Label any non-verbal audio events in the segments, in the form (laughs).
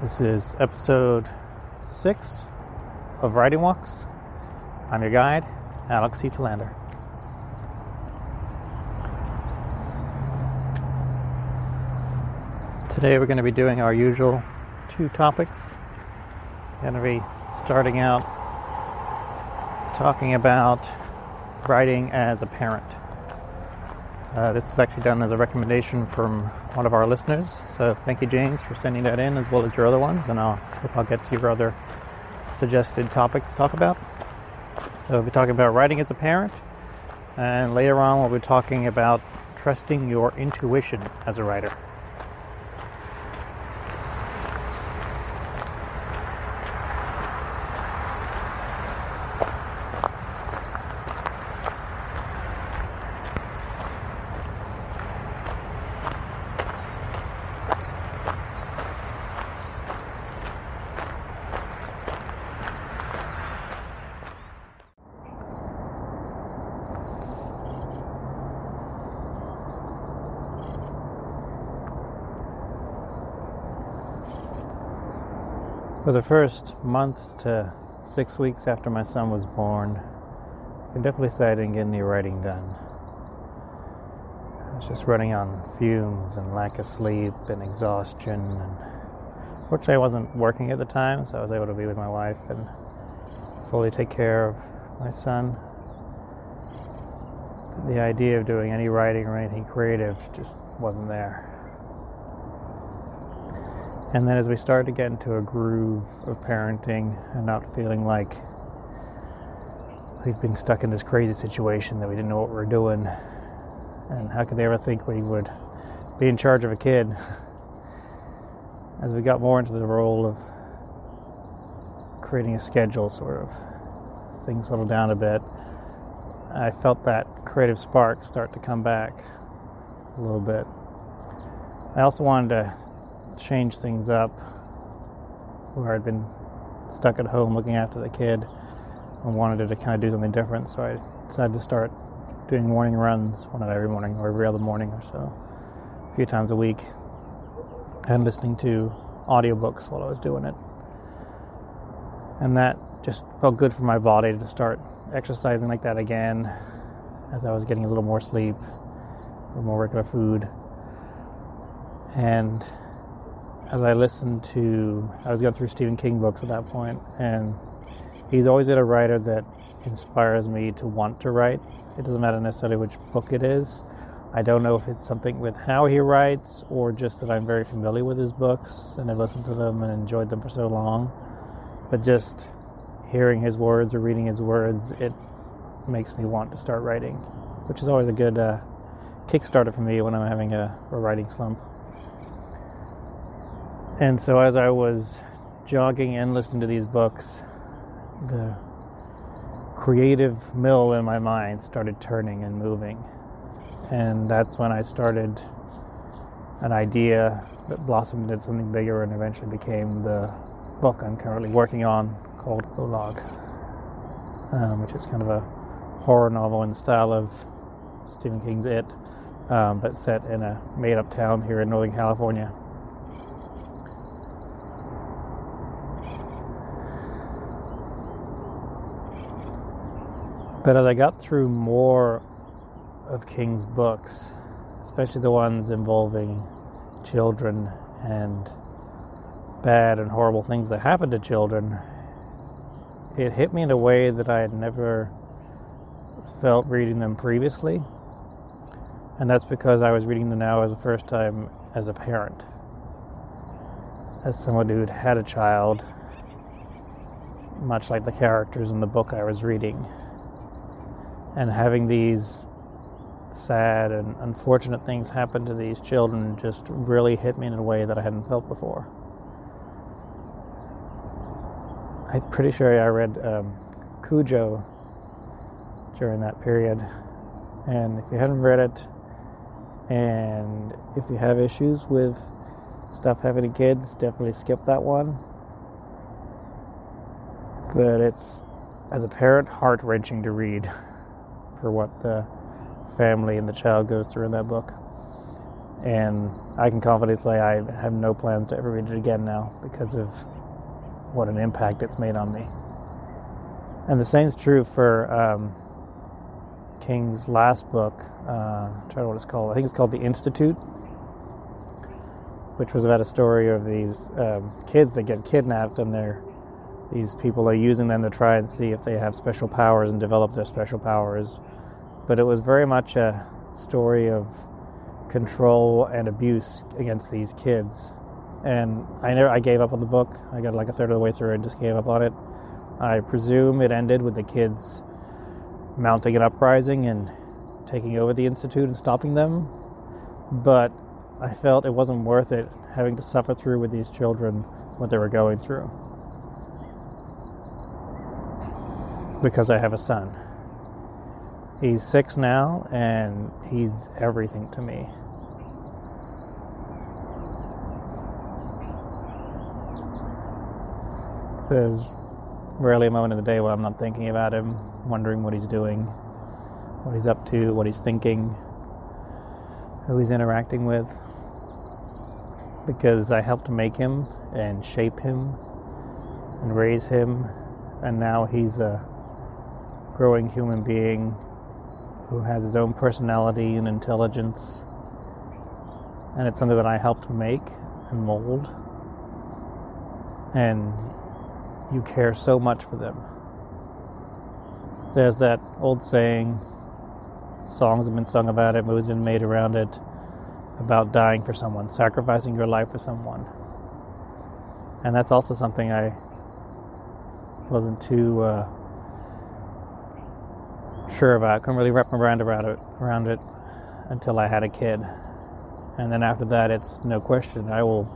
This is episode 6 of Writing Walks. I'm your guide, Alex C. Telander. Today we're going to be doing our usual two topics. We're going to be starting out talking about writing as a parent. Uh, this was actually done as a recommendation from one of our listeners. So thank you, James, for sending that in, as well as your other ones. And I'll see if I'll get to your other suggested topic to talk about. So we'll be talking about writing as a parent, and later on we'll be talking about trusting your intuition as a writer. The first month to six weeks after my son was born, I can definitely say I didn't get any writing done. I was just running on fumes and lack of sleep and exhaustion. And fortunately, I wasn't working at the time, so I was able to be with my wife and fully take care of my son. The idea of doing any writing or anything creative just wasn't there. And then as we started to get into a groove of parenting and not feeling like we'd been stuck in this crazy situation that we didn't know what we were doing, and how could they ever think we would be in charge of a kid? (laughs) As we got more into the role of creating a schedule, sort of, things settled down a bit. I felt that creative spark start to come back a little bit. I also wanted to change things up where I'd been stuck at home looking after the kid and wanted to kind of do something different. So I decided to start doing morning runs, one of every morning or every other morning or so, a few times a week, and listening to audiobooks while I was doing it. And that just felt good for my body to start exercising like that again as I was getting a little more sleep, a little more regular food. And as I listened to, I was going through Stephen King books at that point, and he's always been a writer that inspires me to want to write. It doesn't matter necessarily which book it is. I don't know if it's something with how he writes or just that I'm very familiar with his books and I've listened to them and enjoyed them for so long. But just hearing his words or reading his words, it makes me want to start writing, which is always a good uh, kickstarter for me when I'm having a, a writing slump. And so as I was jogging and listening to these books, the creative mill in my mind started turning and moving. And that's when I started an idea that blossomed into something bigger and eventually became the book I'm currently working on called Olog, um, which is kind of a horror novel in the style of Stephen King's It, um, but set in a made up town here in Northern California. But as I got through more of King's books, especially the ones involving children and bad and horrible things that happen to children, it hit me in a way that I had never felt reading them previously. And that's because I was reading them now as a first time as a parent. As someone who'd had a child, much like the characters in the book I was reading and having these sad and unfortunate things happen to these children just really hit me in a way that I hadn't felt before. I'm pretty sure I read um, Cujo during that period. And if you haven't read it, and if you have issues with stuff having kids, definitely skip that one. But it's, as a parent, heart wrenching to read (laughs) for what the family and the child goes through in that book. And I can confidently say I have no plans to ever read it again now because of what an impact it's made on me. And the same is true for um, King's last book. Uh, I'm trying to what it's called. I think it's called The Institute, which was about a story of these um, kids that get kidnapped and they're these people are using them to try and see if they have special powers and develop their special powers. But it was very much a story of control and abuse against these kids. And I never I gave up on the book. I got like a third of the way through and just gave up on it. I presume it ended with the kids mounting an uprising and taking over the institute and stopping them. But I felt it wasn't worth it having to suffer through with these children what they were going through. Because I have a son. He's six now and he's everything to me. There's rarely a moment in the day when I'm not thinking about him, wondering what he's doing, what he's up to, what he's thinking, who he's interacting with. Because I helped make him and shape him and raise him, and now he's a growing human being who has his own personality and intelligence. And it's something that I helped make and mold. And you care so much for them. There's that old saying, songs have been sung about it, movies have been made around it, about dying for someone, sacrificing your life for someone. And that's also something I wasn't too uh, sure about. Couldn't really wrap my mind around it, around it until I had a kid. And then after that, it's no question. I will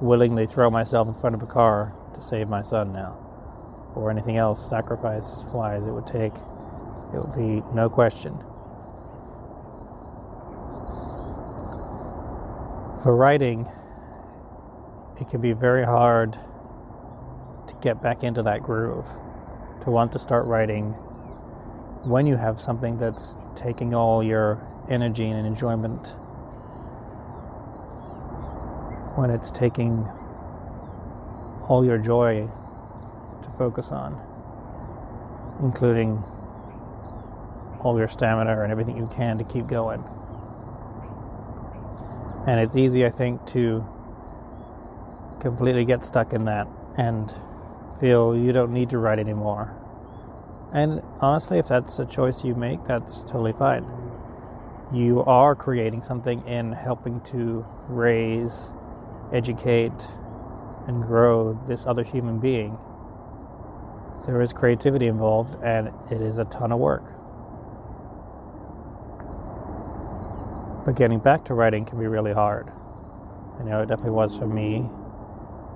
willingly throw myself in front of a car to save my son now, or anything else sacrifice wise it would take. It would be no question. For writing, it can be very hard to get back into that groove, to want to start writing when you have something that's taking all your energy and enjoyment, when it's taking all your joy to focus on, including all your stamina and everything you can to keep going. And it's easy, I think, to completely get stuck in that and feel you don't need to write anymore. And honestly, if that's a choice you make, that's totally fine. You are creating something in helping to raise, educate, and grow this other human being. There is creativity involved, and it is a ton of work. But getting back to writing can be really hard. You know, it definitely was for me,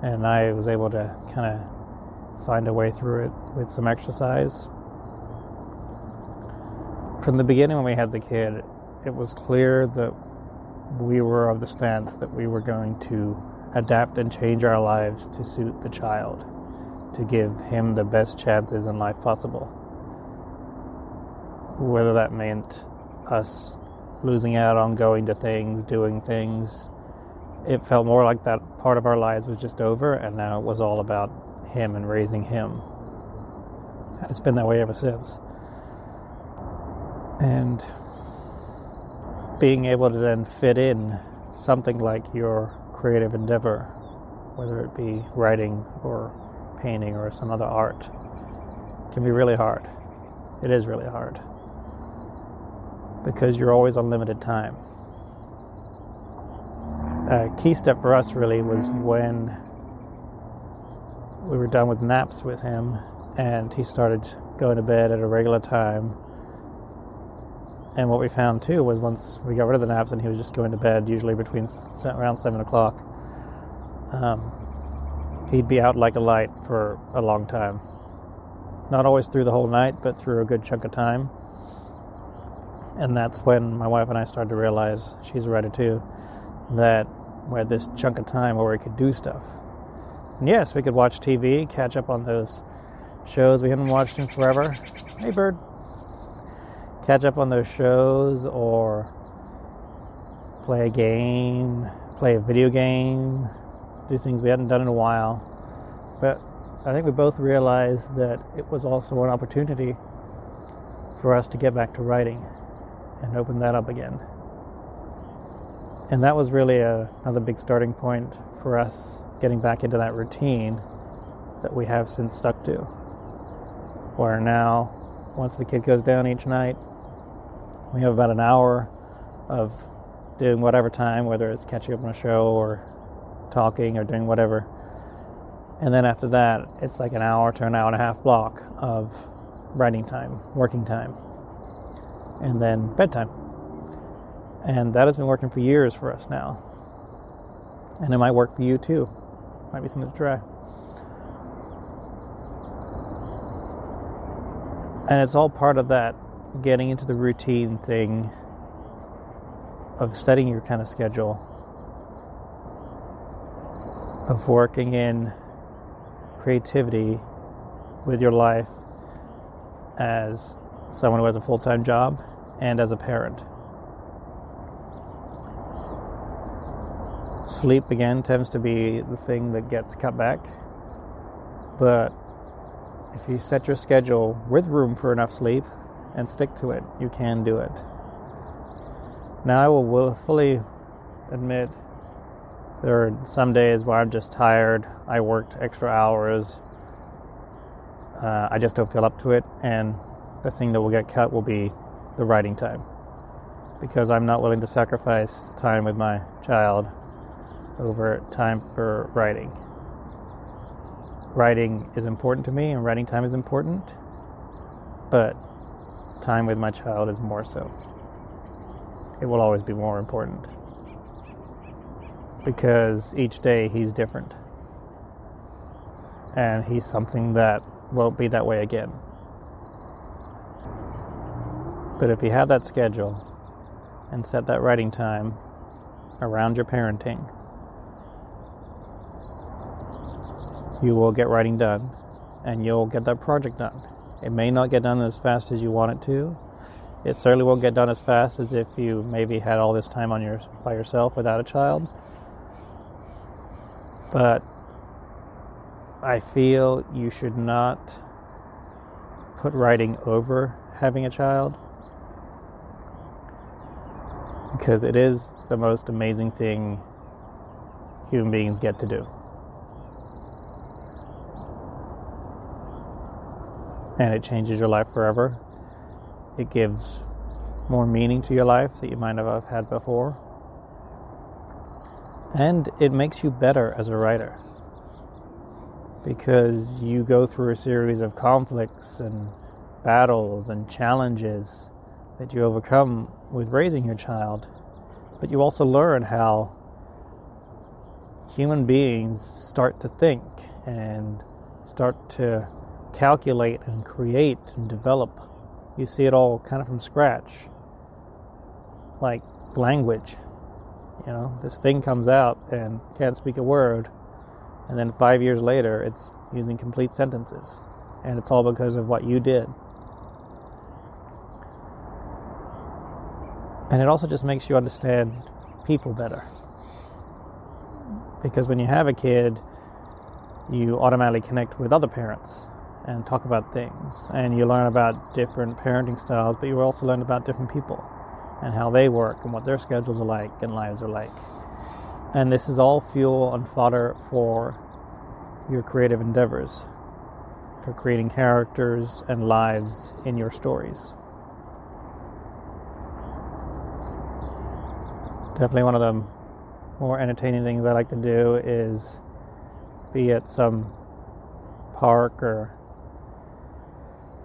and I was able to kind of find a way through it with some exercise. From the beginning, when we had the kid, it was clear that we were of the stance that we were going to adapt and change our lives to suit the child, to give him the best chances in life possible. Whether that meant us losing out on going to things, doing things, it felt more like that part of our lives was just over, and now it was all about him and raising him. It's been that way ever since. And being able to then fit in something like your creative endeavor, whether it be writing or painting or some other art, can be really hard. It is really hard because you're always on limited time. A key step for us really was when we were done with naps with him and he started going to bed at a regular time. And what we found too was once we got rid of the naps and he was just going to bed, usually between around seven o'clock, um, he'd be out like a light for a long time. Not always through the whole night, but through a good chunk of time. And that's when my wife and I started to realize, she's a writer too, that we had this chunk of time where we could do stuff. And yes, we could watch TV, catch up on those shows we hadn't watched in forever. Hey, bird. Catch up on those shows or play a game, play a video game, do things we hadn't done in a while. But I think we both realized that it was also an opportunity for us to get back to writing and open that up again. And that was really a, another big starting point for us getting back into that routine that we have since stuck to. Where now, once the kid goes down each night, we have about an hour of doing whatever time, whether it's catching up on a show or talking or doing whatever. And then after that, it's like an hour to an hour and a half block of writing time, working time, and then bedtime. And that has been working for years for us now. And it might work for you too. Might be something to try. And it's all part of that getting into the routine thing of setting your kind of schedule, of working in creativity with your life as someone who has a full time job and as a parent. Sleep again tends to be the thing that gets cut back, but if you set your schedule with room for enough sleep and stick to it, you can do it. Now, I will fully admit there are some days where I'm just tired. I worked extra hours. Uh, I just don't feel up to it, and the thing that will get cut will be the writing time because I'm not willing to sacrifice time with my child over time for writing. Writing is important to me, and writing time is important, but time with my child is more so it will always be more important because each day he's different and he's something that won't be that way again. But if you have that schedule and set that writing time around your parenting, you will get writing done and you'll get that project done. It may not get done as fast as you want it to, it certainly won't get done as fast as if you maybe had all this time on your by yourself without a child. But I feel you should not put writing over having a child because it is the most amazing thing human beings get to do. And it changes your life forever. It gives more meaning to your life that you might not have had before. And it makes you better as a writer because you go through a series of conflicts and battles and challenges that you overcome with raising your child. But you also learn how human beings start to think and start to calculate and create and develop you see it all kind of from scratch. Like language. You know, this thing comes out and can't speak a word, and then five years later it's using complete sentences. And it's all because of what you did. And it also just makes you understand people better. Because when you have a kid, you automatically connect with other parents and talk about things. And you learn about different parenting styles, but you also learn about different people and how they work and what their schedules are like and lives are like. And this is all fuel and fodder for your creative endeavors, for creating characters and lives in your stories. Definitely one of the more entertaining things I like to do is be at some park or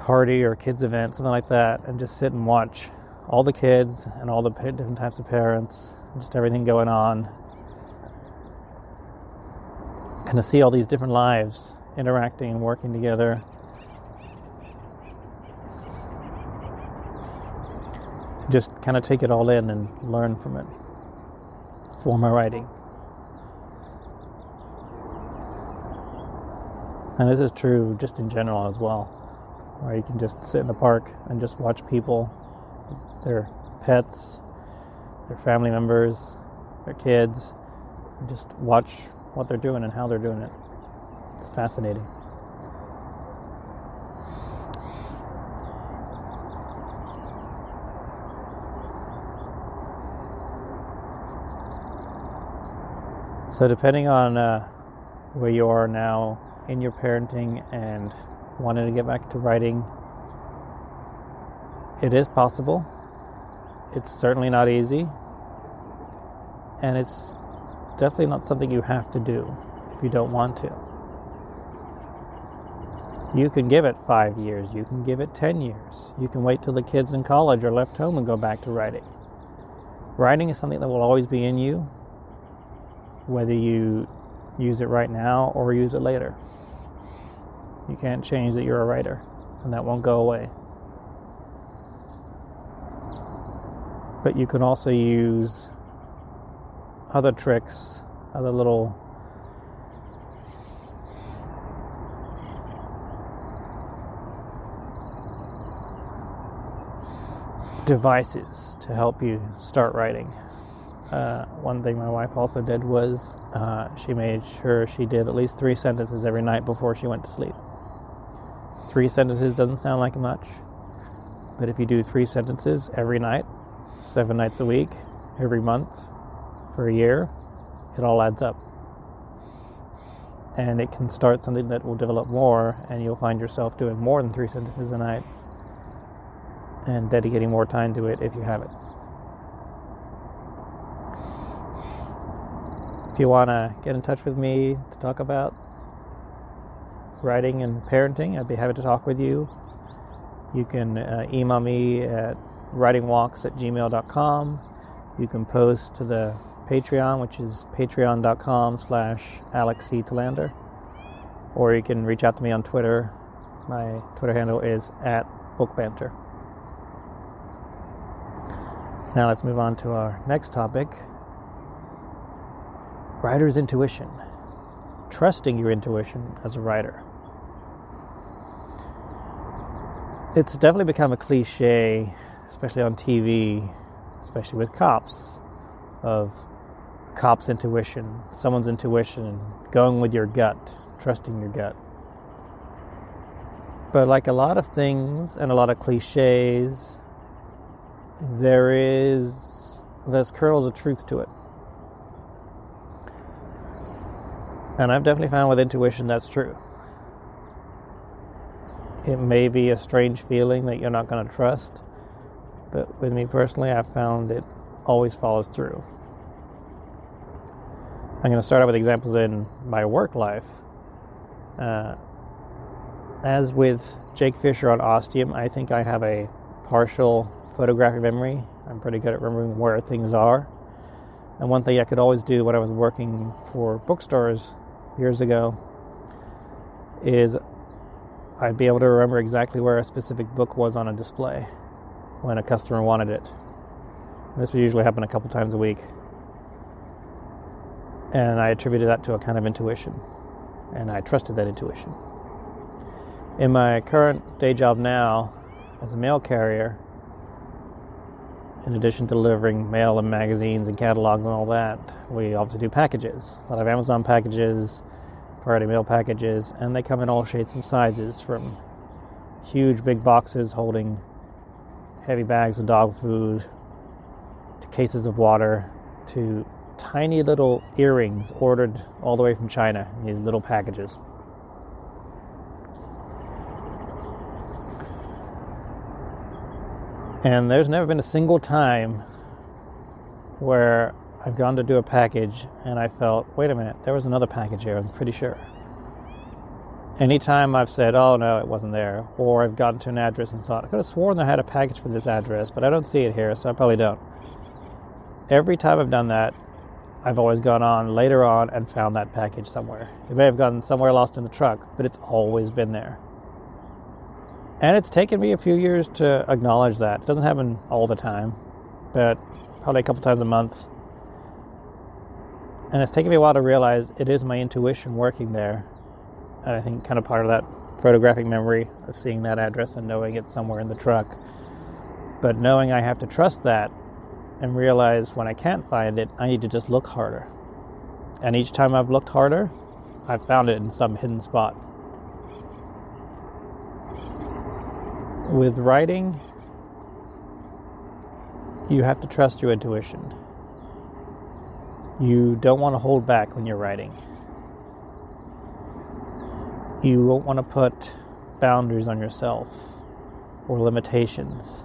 party or kids event, something like that, and just sit and watch all the kids and all the different types of parents, just everything going on. and to see all these different lives interacting and working together. Just kind of take it all in and learn from it for my writing. And this is true just in general as well, where you can just sit in the park and just watch people, their pets, their family members, their kids, and just watch what they're doing and how they're doing it. It's fascinating. So, depending on uh, where you are now in your parenting and wanting to get back to writing, it is possible. It's certainly not easy. And it's definitely not something you have to do if you don't want to. You can give it five years, you can give it 10 years, you can wait till the kids in college are left home and go back to writing. Writing is something that will always be in you, whether you use it right now or use it later. You can't change that you're a writer, and that won't go away. But you can also use other tricks, other little devices to help you start writing. Uh, one thing my wife also did was uh, she made sure she did at least three sentences every night before she went to sleep. Three sentences doesn't sound like much, but if you do three sentences every night, seven nights a week, every month, for a year, it all adds up. And it can start something that will develop more, and you'll find yourself doing more than three sentences a night and dedicating more time to it if you have it. If you want to get in touch with me to talk about writing and parenting, I'd be happy to talk with you. You can uh, email me at writingwalks at gmail.com. You can post to the Patreon, which is patreon.com slash. Telander. Or you can reach out to me on Twitter. My Twitter handle is at bookbanter. Now let's move on to our next topic writer's intuition. Trusting your intuition as a writer. It's definitely become a cliche, especially on TV, especially with cops, of cop's intuition, someone's intuition, going with your gut, trusting your gut. But like a lot of things and a lot of cliches, there is there's kernels of truth to it. And I've definitely found with intuition that's true. It may be a strange feeling that you're not going to trust, but with me personally, I've found it always follows through. I'm going to start out with examples in my work life. Uh, as with Jake Fisher on Ostium, I think I have a partial photographic memory. I'm pretty good at remembering where things are. And one thing I could always do when I was working for bookstores years ago is I'd be able to remember exactly where a specific book was on a display when a customer wanted it. And this would usually happen a couple times a week. And I attributed that to a kind of intuition. And I trusted that intuition. In my current day job now, as a mail carrier, in addition to delivering mail and magazines and catalogs and all that, we obviously do packages. A lot of Amazon packages, priority mail packages, and they come in all shapes and sizes from huge big boxes holding heavy bags of dog food to cases of water to tiny little earrings ordered all the way from China in these little packages. And there's never been a single time where I've gone to do a package and I felt, wait a minute, there was another package here, I'm pretty sure. Anytime I've said, oh no, it wasn't there, or I've gotten to an address and thought, I could have sworn I had a package for this address, but I don't see it here, so I probably don't. Every time I've done that, I've always gone on later on and found that package somewhere. It may have gone somewhere lost in the truck, but it's always been there. And it's taken me a few years to acknowledge that. It doesn't happen all the time, but probably a couple times a month. And it's taken me a while to realize it is my intuition working there. And I think kind of part of that photographic memory of seeing that address and knowing it's somewhere in the truck. But knowing I have to trust that and realize when I can't find it, I need to just look harder. And each time I've looked harder, I've found it in some hidden spot. With writing, you have to trust your intuition. You don't want to hold back when you're writing. You won't want to put boundaries on yourself or limitations.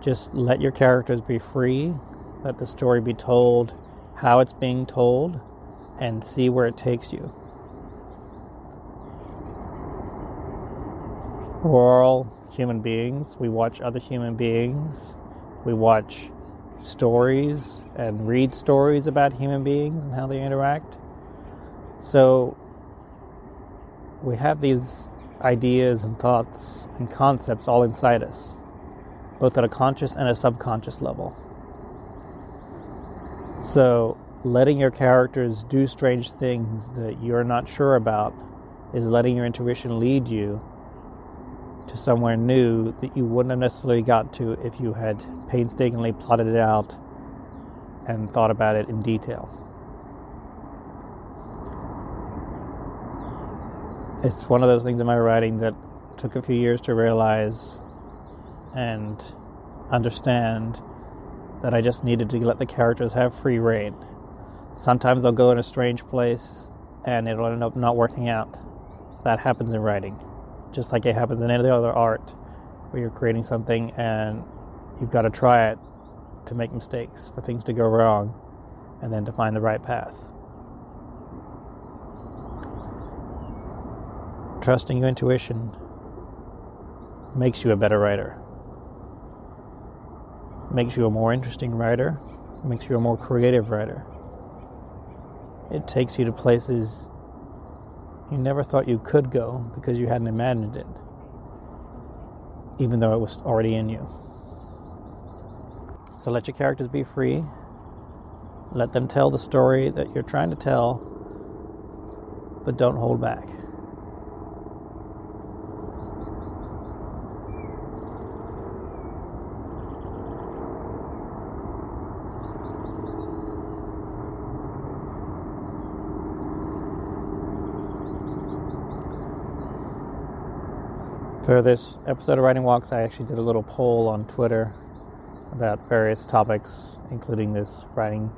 Just let your characters be free, let the story be told how it's being told, and see where it takes you. We're all human beings. We watch other human beings. We watch stories and read stories about human beings and how they interact. So we have these ideas and thoughts and concepts all inside us, both at a conscious and a subconscious level. So letting your characters do strange things that you're not sure about is letting your intuition lead you to somewhere new that you wouldn't have necessarily got to if you had painstakingly plotted it out and thought about it in detail. It's one of those things in my writing that took a few years to realize and understand that I just needed to let the characters have free reign. Sometimes they'll go in a strange place and it'll end up not working out. That happens in writing, just like it happens in any other art where you're creating something and you've got to try it to make mistakes, for things to go wrong, and then to find the right path. Trusting your intuition makes you a better writer, makes you a more interesting writer, makes you a more creative writer. It takes you to places you never thought you could go because you hadn't imagined it, even though it was already in you. So let your characters be free. Let them tell the story that you're trying to tell, but don't hold back. For this episode of Writing Walks, I actually did a little poll on Twitter about various topics, including this writing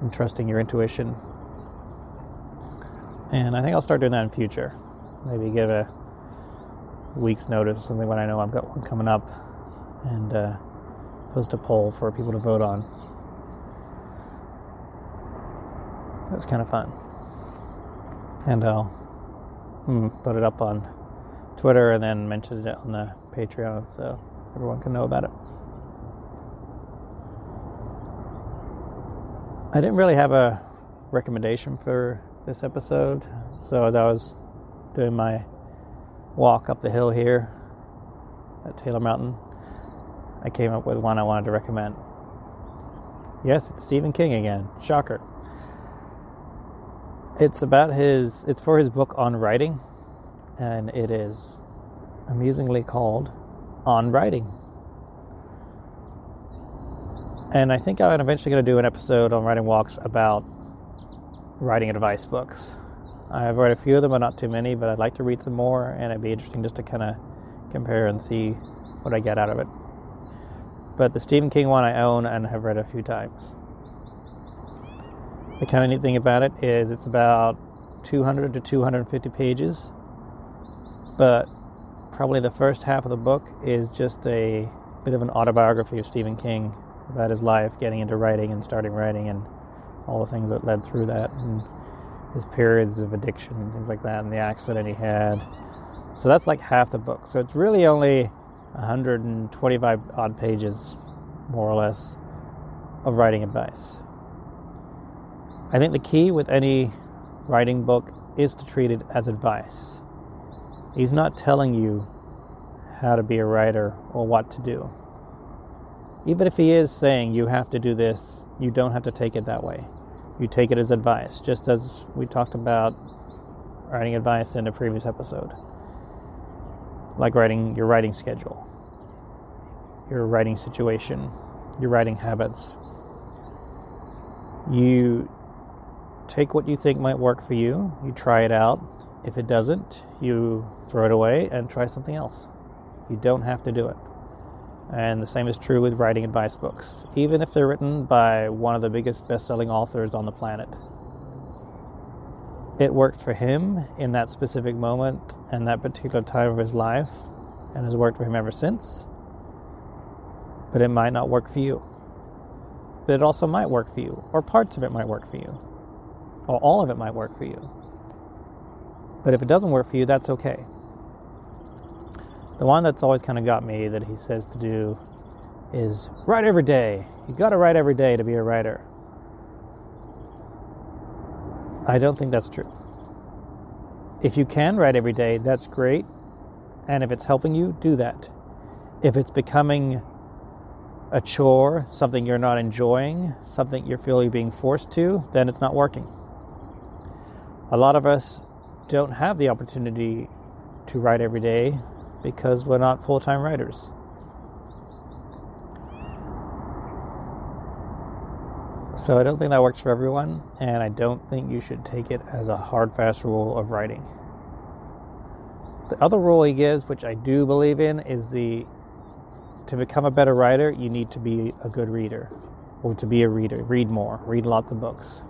and trusting your intuition. And I think I'll start doing that in future. Maybe give a week's notice, something when I know I've got one coming up, and uh, post a poll for people to vote on. That was kind of fun. And I'll hmm, put it up on Twitter and then mentioned it on the Patreon so everyone can know about it. I didn't really have a recommendation for this episode, so as I was doing my walk up the hill here at Taylor Mountain, I came up with one I wanted to recommend. Yes, it's Stephen King again. Shocker. It's about his, it's for his book on writing, and it is amusingly called On Writing. And I think I'm eventually going to do an episode on writing walks about writing advice books. I've read a few of them, but not too many, but I'd like to read some more, and it'd be interesting just to kind of compare and see what I get out of it. But the Stephen King one I own and have read a few times. The kind of neat thing about it is it's about 200 to 250 pages, but probably the first half of the book is just a bit of an autobiography of Stephen King about his life, getting into writing and starting writing, and all the things that led through that, and his periods of addiction and things like that, and the accident he had. So that's like half the book. So it's really only 125 odd pages, more or less, of writing advice. I think the key with any writing book is to treat it as advice. He's not telling you how to be a writer or what to do. Even if he is saying you have to do this, you don't have to take it that way. You take it as advice, just as we talked about writing advice in a previous episode. Like writing your writing schedule, your writing situation, your writing habits. You take what you think might work for you, you try it out. If it doesn't, you throw it away and try something else. You don't have to do it. And the same is true with writing advice books, even if they're written by one of the biggest best selling authors on the planet. It worked for him in that specific moment and that particular time of his life, and has worked for him ever since. But it might not work for you. But it also might work for you, or parts of it might work for you, or all of it might work for you. But if it doesn't work for you, that's okay. The one that's always kind of got me that he says to do is write every day. You got to write every day to be a writer. I don't think that's true. If you can write every day, that's great. And if it's helping you, do that. If it's becoming a chore, something you're not enjoying, something you feel you're being forced to, then it's not working. A lot of us don't have the opportunity to write every day because we're not full time writers. So I don't think that works for everyone, and I don't think you should take it as a hard, fast rule of writing. The other rule he gives, which I do believe in, is the to become a better writer, you need to be a good reader, or to be a reader. Read more, read lots of books.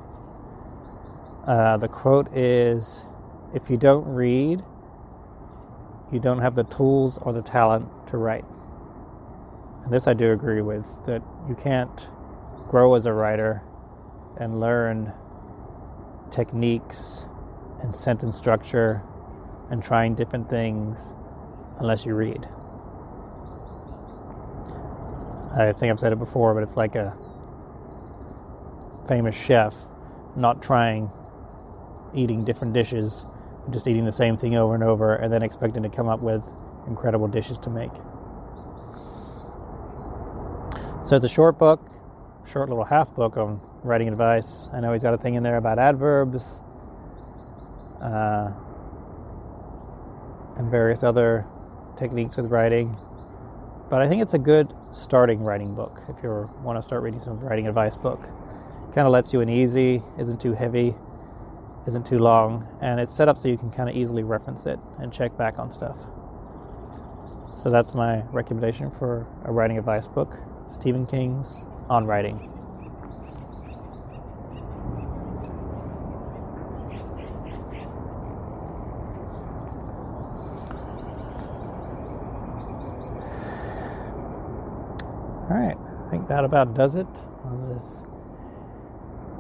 Uh, the quote is If you don't read, you don't have the tools or the talent to write. And this I do agree with that you can't grow as a writer and learn techniques and sentence structure and trying different things unless you read. I think I've said it before, but it's like a famous chef not trying eating different dishes just eating the same thing over and over and then expecting to come up with incredible dishes to make. So it's a short book, short little half book on writing advice. I know he's got a thing in there about adverbs uh, and various other techniques with writing. But I think it's a good starting writing book if you want to start reading some writing advice book. Kind of lets you in easy, isn't too heavy, isn't too long, and it's set up so you can kind of easily reference it and check back on stuff. So that's my recommendation for a writing advice book Stephen King's On Writing. All right, I think that about does it on this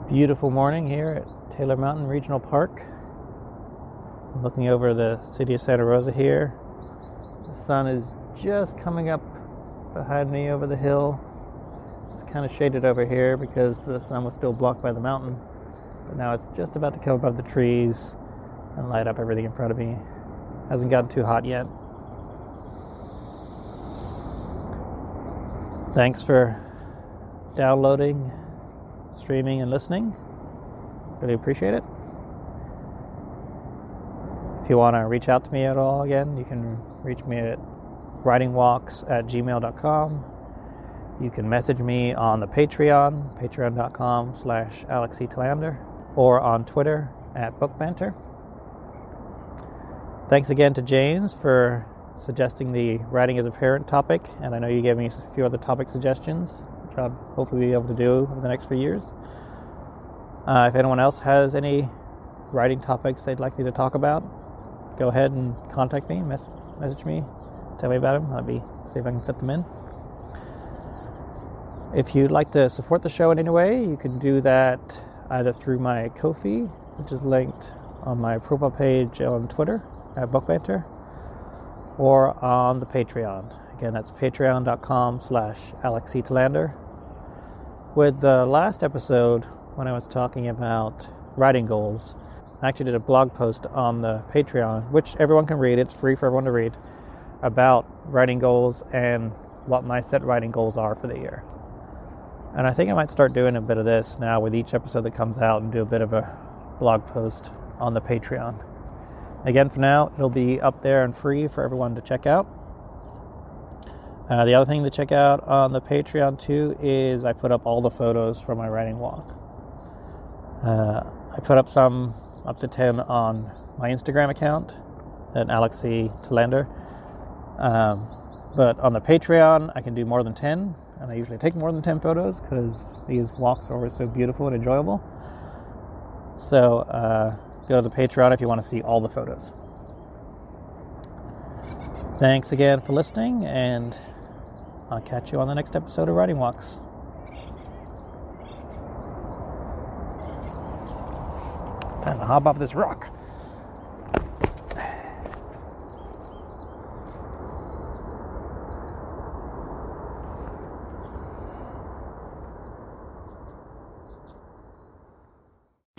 beautiful morning here at Taylor Mountain Regional Park. I'm looking over the city of Santa Rosa here. The sun is just coming up behind me over the hill. It's kind of shaded over here because the sun was still blocked by the mountain. But now it's just about to come above the trees and light up everything in front of me. Hasn't gotten too hot yet. Thanks for downloading, streaming, and listening. Really appreciate it. If you want to reach out to me at all again, you can reach me at writingwalks at gmail.com. You can message me on the Patreon, patreon.com slash Alex. Telander, or on Twitter at bookbanter. Thanks again to James for suggesting the writing as a parent topic, and I know you gave me a few other topic suggestions, which I'll hopefully be able to do over the next few years. Uh, if anyone else has any writing topics they'd like me to talk about, go ahead and contact me, mess- message me, tell me about them. I'll be see if I can fit them in. If you'd like to support the show in any way, you can do that either through my Ko-fi, which is linked on my profile page on Twitter at Bookbanter, or on the Patreon. Again, that's patreon.com slash Alex With the last episode, when I was talking about writing goals. I actually did a blog post on the Patreon, which everyone can read. It's free for everyone to read about writing goals and what my set writing goals are for the year. And I think I might start doing a bit of this now with each episode that comes out and do a bit of a blog post on the Patreon. Again, for now, it'll be up there and free for everyone to check out. Uh, the other thing to check out on the Patreon too is I put up all the photos from my writing walk. Uh, I put up some up to 10 on my Instagram account at Alexi Talander. Um, but on the Patreon, I can do more than 10, and I usually take more than 10 photos because these walks are always so beautiful and enjoyable. So uh, go to the Patreon if you want to see all the photos. Thanks again for listening, and I'll catch you on the next episode of Writing Walks. To hop off this rock.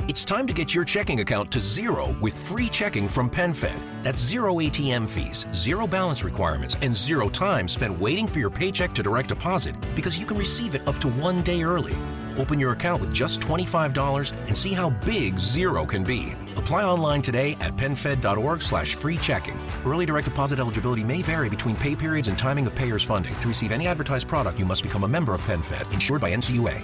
It's time to get your checking account to zero with free checking from PenFed. That's zero ATM fees, zero balance requirements, and zero time spent waiting for your paycheck to direct deposit because you can receive it up to one day early. Open your account with just $25 and see how big zero can be. Apply online today at PenFed.org slash free checking. Early direct deposit eligibility may vary between pay periods and timing of payers' funding. To receive any advertised product, you must become a member of PenFed, insured by NCUA.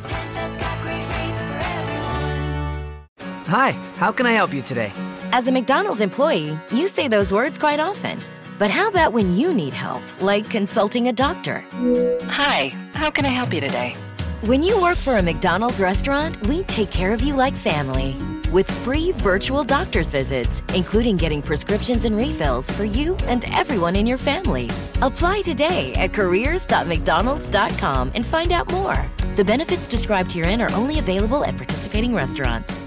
Hi, how can I help you today? As a McDonald's employee, you say those words quite often. But how about when you need help, like consulting a doctor? Hi, how can I help you today? When you work for a McDonald's restaurant, we take care of you like family. With free virtual doctor's visits, including getting prescriptions and refills for you and everyone in your family. Apply today at careers.mcdonalds.com and find out more. The benefits described herein are only available at participating restaurants.